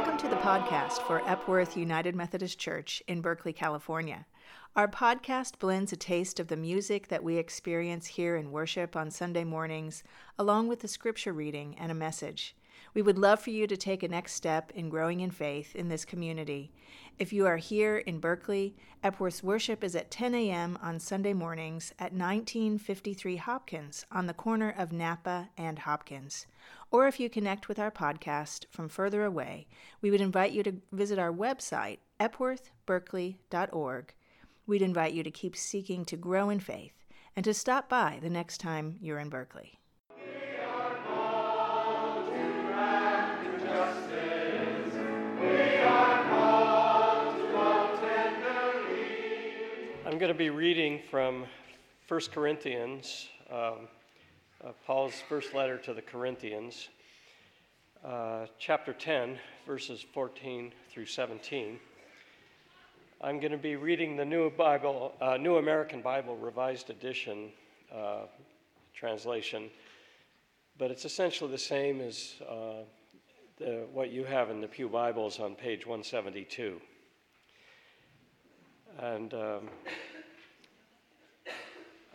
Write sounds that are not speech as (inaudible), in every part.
Welcome to the podcast for Epworth United Methodist Church in Berkeley, California. Our podcast blends a taste of the music that we experience here in worship on Sunday mornings, along with the scripture reading and a message. We would love for you to take a next step in growing in faith in this community. If you are here in Berkeley, Epworth's worship is at 10 a.m. on Sunday mornings at 1953 Hopkins on the corner of Napa and Hopkins. Or if you connect with our podcast from further away, we would invite you to visit our website, epworthberkeley.org. We'd invite you to keep seeking to grow in faith and to stop by the next time you're in Berkeley. I'm going to be reading from 1 Corinthians, um, uh, Paul's first letter to the Corinthians, uh, chapter 10, verses 14 through 17. I'm going to be reading the New Bible, uh, New American Bible Revised Edition uh, translation, but it's essentially the same as uh, the, what you have in the Pew Bibles on page 172. And um,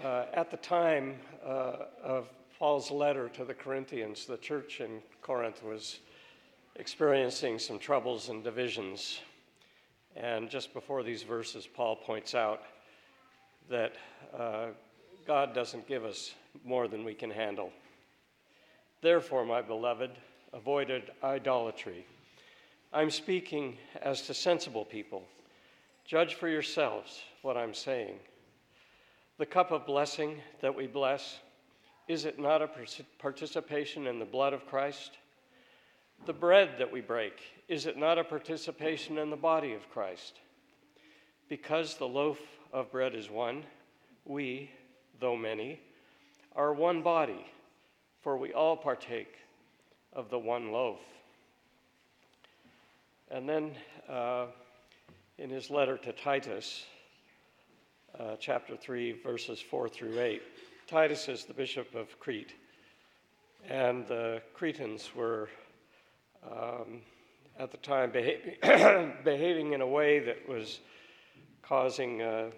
uh, at the time uh, of Paul's letter to the Corinthians, the church in Corinth was experiencing some troubles and divisions. And just before these verses, Paul points out that uh, God doesn't give us more than we can handle. Therefore, my beloved, avoid idolatry. I'm speaking as to sensible people. Judge for yourselves what I'm saying. The cup of blessing that we bless, is it not a participation in the blood of Christ? The bread that we break, is it not a participation in the body of Christ? Because the loaf of bread is one, we, though many, are one body, for we all partake of the one loaf. And then uh, in his letter to Titus, uh, chapter 3, verses 4 through 8. Titus is the bishop of Crete, and the Cretans were um, at the time behaving, (coughs) behaving in a way that was causing uh,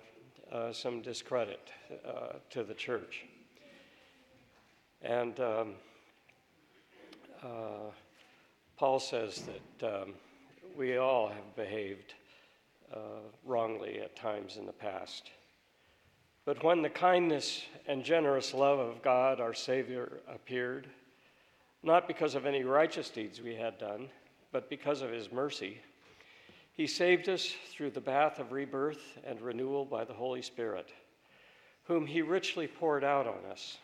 uh, some discredit uh, to the church. And um, uh, Paul says that um, we all have behaved uh, wrongly at times in the past. But when the kindness and generous love of God, our Savior, appeared, not because of any righteous deeds we had done, but because of His mercy, He saved us through the bath of rebirth and renewal by the Holy Spirit, whom He richly poured out on us.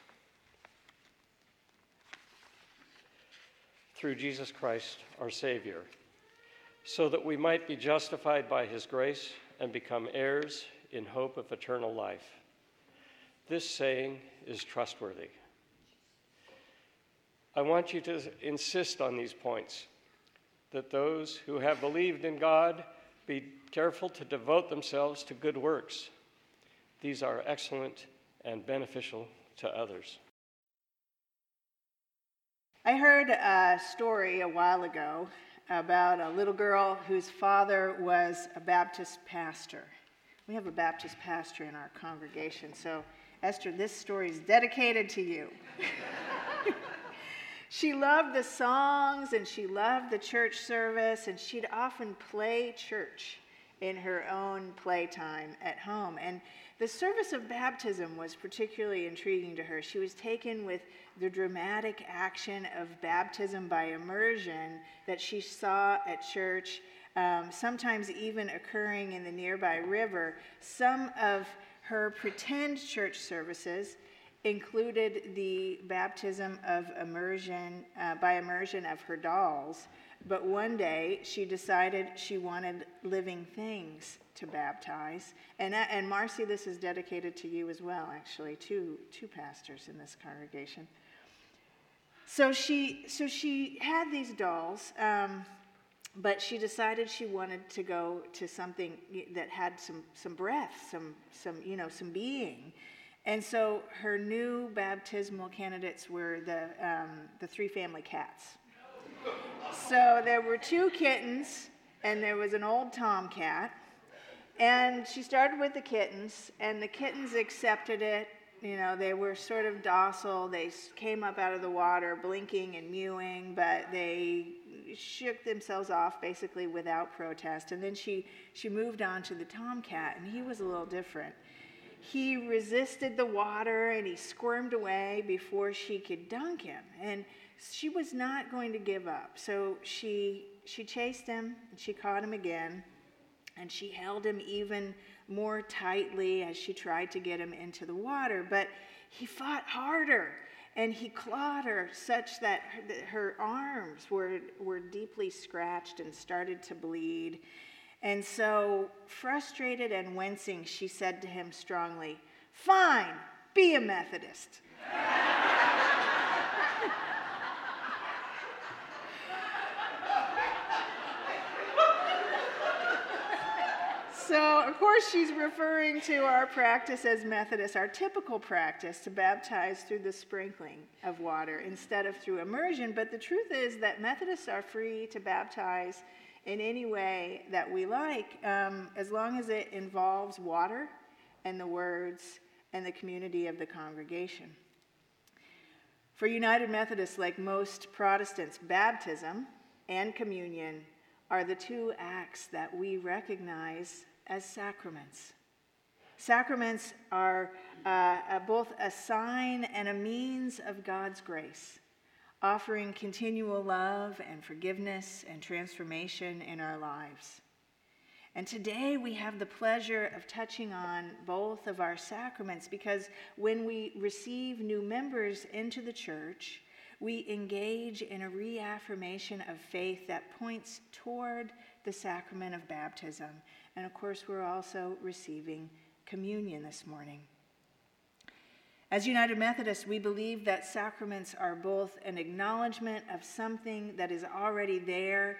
Through Jesus Christ, our Savior, so that we might be justified by His grace and become heirs in hope of eternal life. This saying is trustworthy. I want you to insist on these points that those who have believed in God be careful to devote themselves to good works. These are excellent and beneficial to others. I heard a story a while ago about a little girl whose father was a Baptist pastor. We have a Baptist pastor in our congregation, so Esther, this story is dedicated to you. (laughs) she loved the songs and she loved the church service, and she'd often play church in her own playtime at home. And the service of baptism was particularly intriguing to her. She was taken with the dramatic action of baptism by immersion that she saw at church, um, sometimes even occurring in the nearby river. Some of her pretend church services included the baptism of immersion uh, by immersion of her dolls, but one day she decided she wanted living things to baptize. And, uh, and Marcy, this is dedicated to you as well, actually, two, two pastors in this congregation. So she, so she had these dolls. Um, but she decided she wanted to go to something that had some, some breath, some, some, you know, some being. And so her new baptismal candidates were the, um, the three family cats. So there were two kittens, and there was an old tomcat. And she started with the kittens, and the kittens accepted it. You know, they were sort of docile. They came up out of the water blinking and mewing, but they shook themselves off basically without protest. And then she, she moved on to the tomcat, and he was a little different. He resisted the water and he squirmed away before she could dunk him. And she was not going to give up. So she, she chased him and she caught him again. And she held him even more tightly as she tried to get him into the water. But he fought harder and he clawed her such that her, her, arms were, were deeply scratched and started to bleed. And so, frustrated and wincing, she said to him strongly, Fine, be a Methodist. So, of course, she's referring to our practice as Methodists, our typical practice to baptize through the sprinkling of water instead of through immersion. But the truth is that Methodists are free to baptize in any way that we like, um, as long as it involves water and the words and the community of the congregation. For United Methodists, like most Protestants, baptism and communion are the two acts that we recognize as sacraments. Sacraments are uh, both a sign and a means of God's grace, offering continual love and forgiveness and transformation in our lives. And today we have the pleasure of touching on both of our sacraments because when we receive new members into the church, we engage in a reaffirmation of faith that points toward the sacrament of baptism and of course, we're also receiving communion this morning. As United Methodists, we believe that sacraments are both an acknowledgement of something that is already there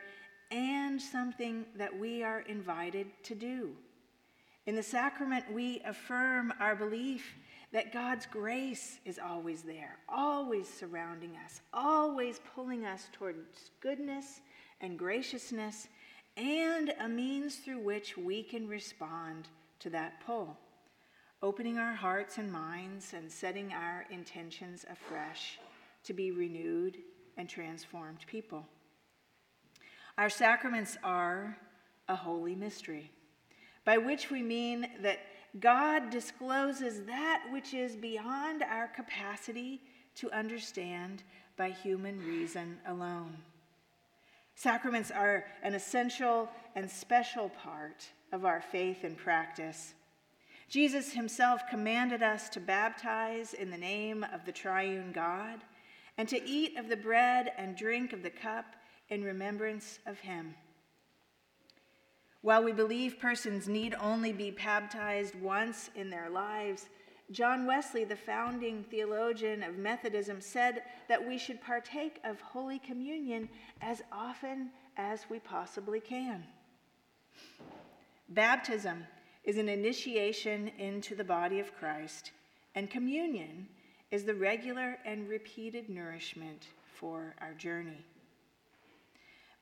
and something that we are invited to do. In the sacrament, we affirm our belief that God's grace is always there, always surrounding us, always pulling us towards goodness and graciousness and a means through which we can respond to that pull, opening our hearts and minds and setting our intentions afresh to be renewed and transformed people. Our sacraments are a holy mystery, by which we mean that God discloses that which is beyond our capacity to understand by human reason alone. Sacraments are an essential and special part of our faith and practice. Jesus himself commanded us to baptize in the name of the triune God and to eat of the bread and drink of the cup in remembrance of him. While we believe persons need only be baptized once in their lives, John Wesley, the founding theologian of Methodism, said that we should partake of Holy Communion as often as we possibly can. Baptism is an initiation into the body of Christ, and communion is the regular and repeated nourishment for our journey.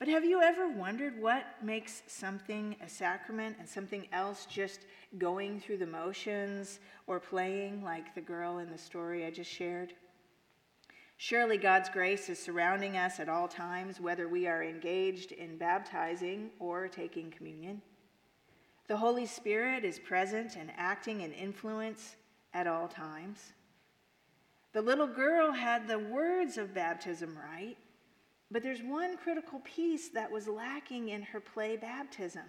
But have you ever wondered what makes something a sacrament and something else just going through the motions or playing like the girl in the story I just shared? Surely God's grace is surrounding us at all times, whether we are engaged in baptizing or taking communion. The Holy Spirit is present and acting in influence at all times. The little girl had the words of baptism right, but there's one critical piece that was lacking in her play baptism,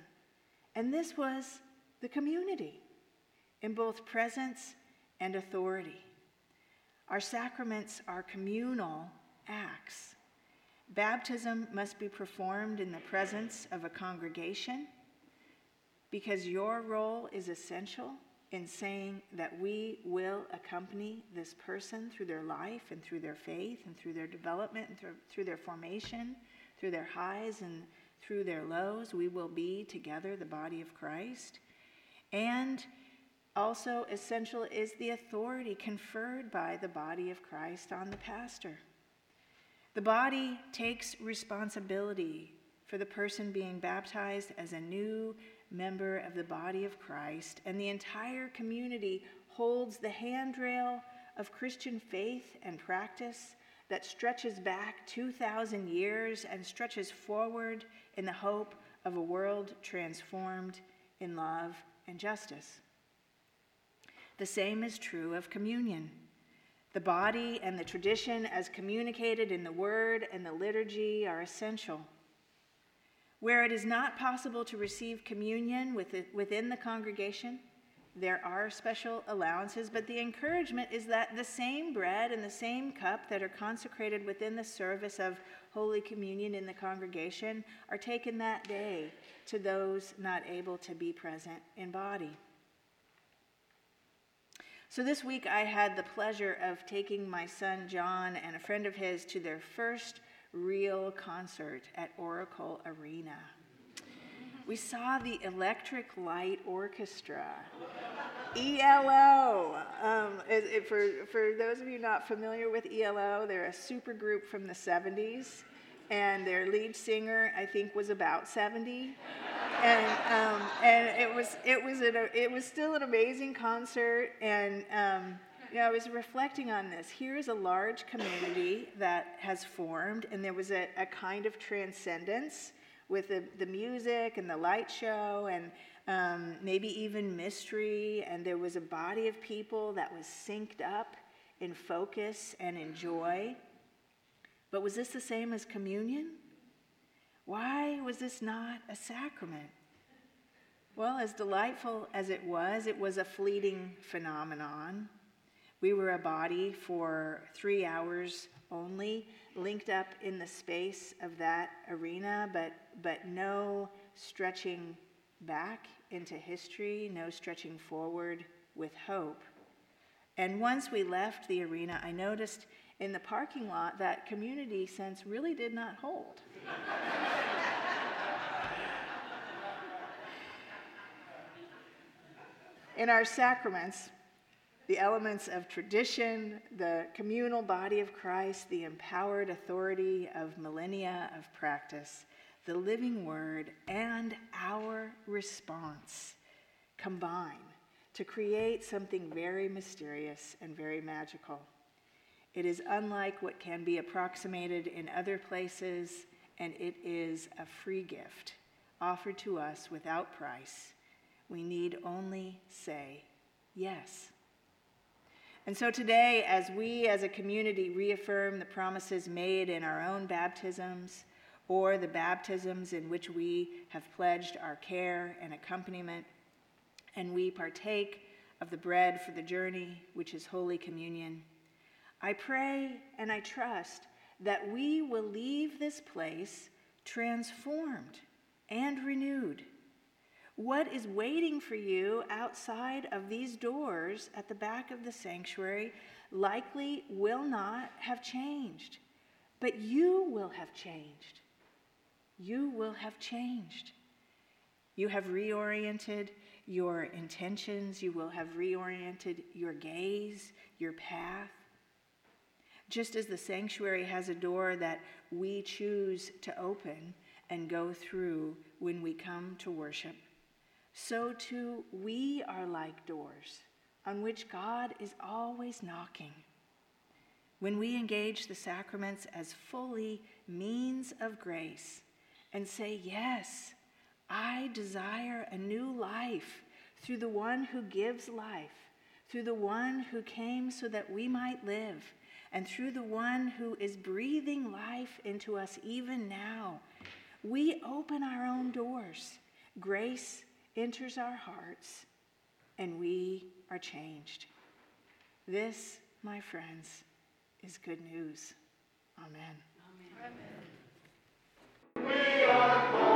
and this was the community in both presence and authority. Our sacraments are communal acts. Baptism must be performed in the presence of a congregation because your role is essential in saying that we will accompany this person through their life and through their faith and through their development and through, through their formation, through their highs and through their lows. We will be together the body of Christ. And also essential is the authority conferred by the body of Christ on the pastor. The body takes responsibility for the person being baptized as a new member of the body of Christ, and the entire community holds the handrail of Christian faith and practice that stretches back 2,000 years and stretches forward in the hope of a world transformed in love and justice. The same is true of communion. The body and the tradition, as communicated in the word and the liturgy, are essential. Where it is not possible to receive communion within the congregation, there are special allowances, but the encouragement is that the same bread and the same cup that are consecrated within the service of Holy Communion in the congregation are taken that day to those not able to be present in body. So this week I had the pleasure of taking my son John and a friend of his to their first real concert at Oracle Arena we saw the Electric Light Orchestra, ELO. Um, it, it, for, for those of you not familiar with ELO, they're a super group from the 70s, and their lead singer, I think, was about 70. And, um, and it was it was an, it was still an amazing concert and um, you know I was reflecting on this. Here is a large community that has formed, and there was a, a kind of transcendence with the, the music and the light show and um, maybe even mystery. And there was a body of people that was synced up in focus and in joy. But was this the same as communion? Why was this not a sacrament? Well, as delightful as it was, it was a fleeting phenomenon. We were a body for three hours only, linked up in the space of that arena, but, but no stretching back into history, no stretching forward with hope. And once we left the arena, I noticed in the parking lot that community sense really did not hold. (laughs) in our sacraments, the elements of tradition, the communal body of Christ, the empowered authority of millennia of practice, the living word, and our response combine to create something very mysterious and very magical. It is unlike what can be approximated in other places, and it is a free gift offered to us without price. We need only say yes. And so today, as we as a community reaffirm the promises made in our own baptisms or the baptisms in which we have pledged our care and accompaniment, and we partake of the bread for the journey, which is Holy Communion, I pray and I trust that we will leave this place transformed and renewed what is waiting for you outside of these doors at the back of the sanctuary likely will not have changed, but you will have changed. You will have changed. You have reoriented your intentions, you will have reoriented your gaze, your path. Just as the sanctuary has a door that we choose to open and go through when we come to worship so too we are like doors on which God is always knocking. When we engage the sacraments as fully means of grace and say, Yes, I desire a new life through the one who gives life, through the one who came so that we might live, and through the one who is breathing life into us even now, we open our own doors. Grace enters our hearts and we are changed. This, my friends, is good news. Amen. Amen. Amen. We are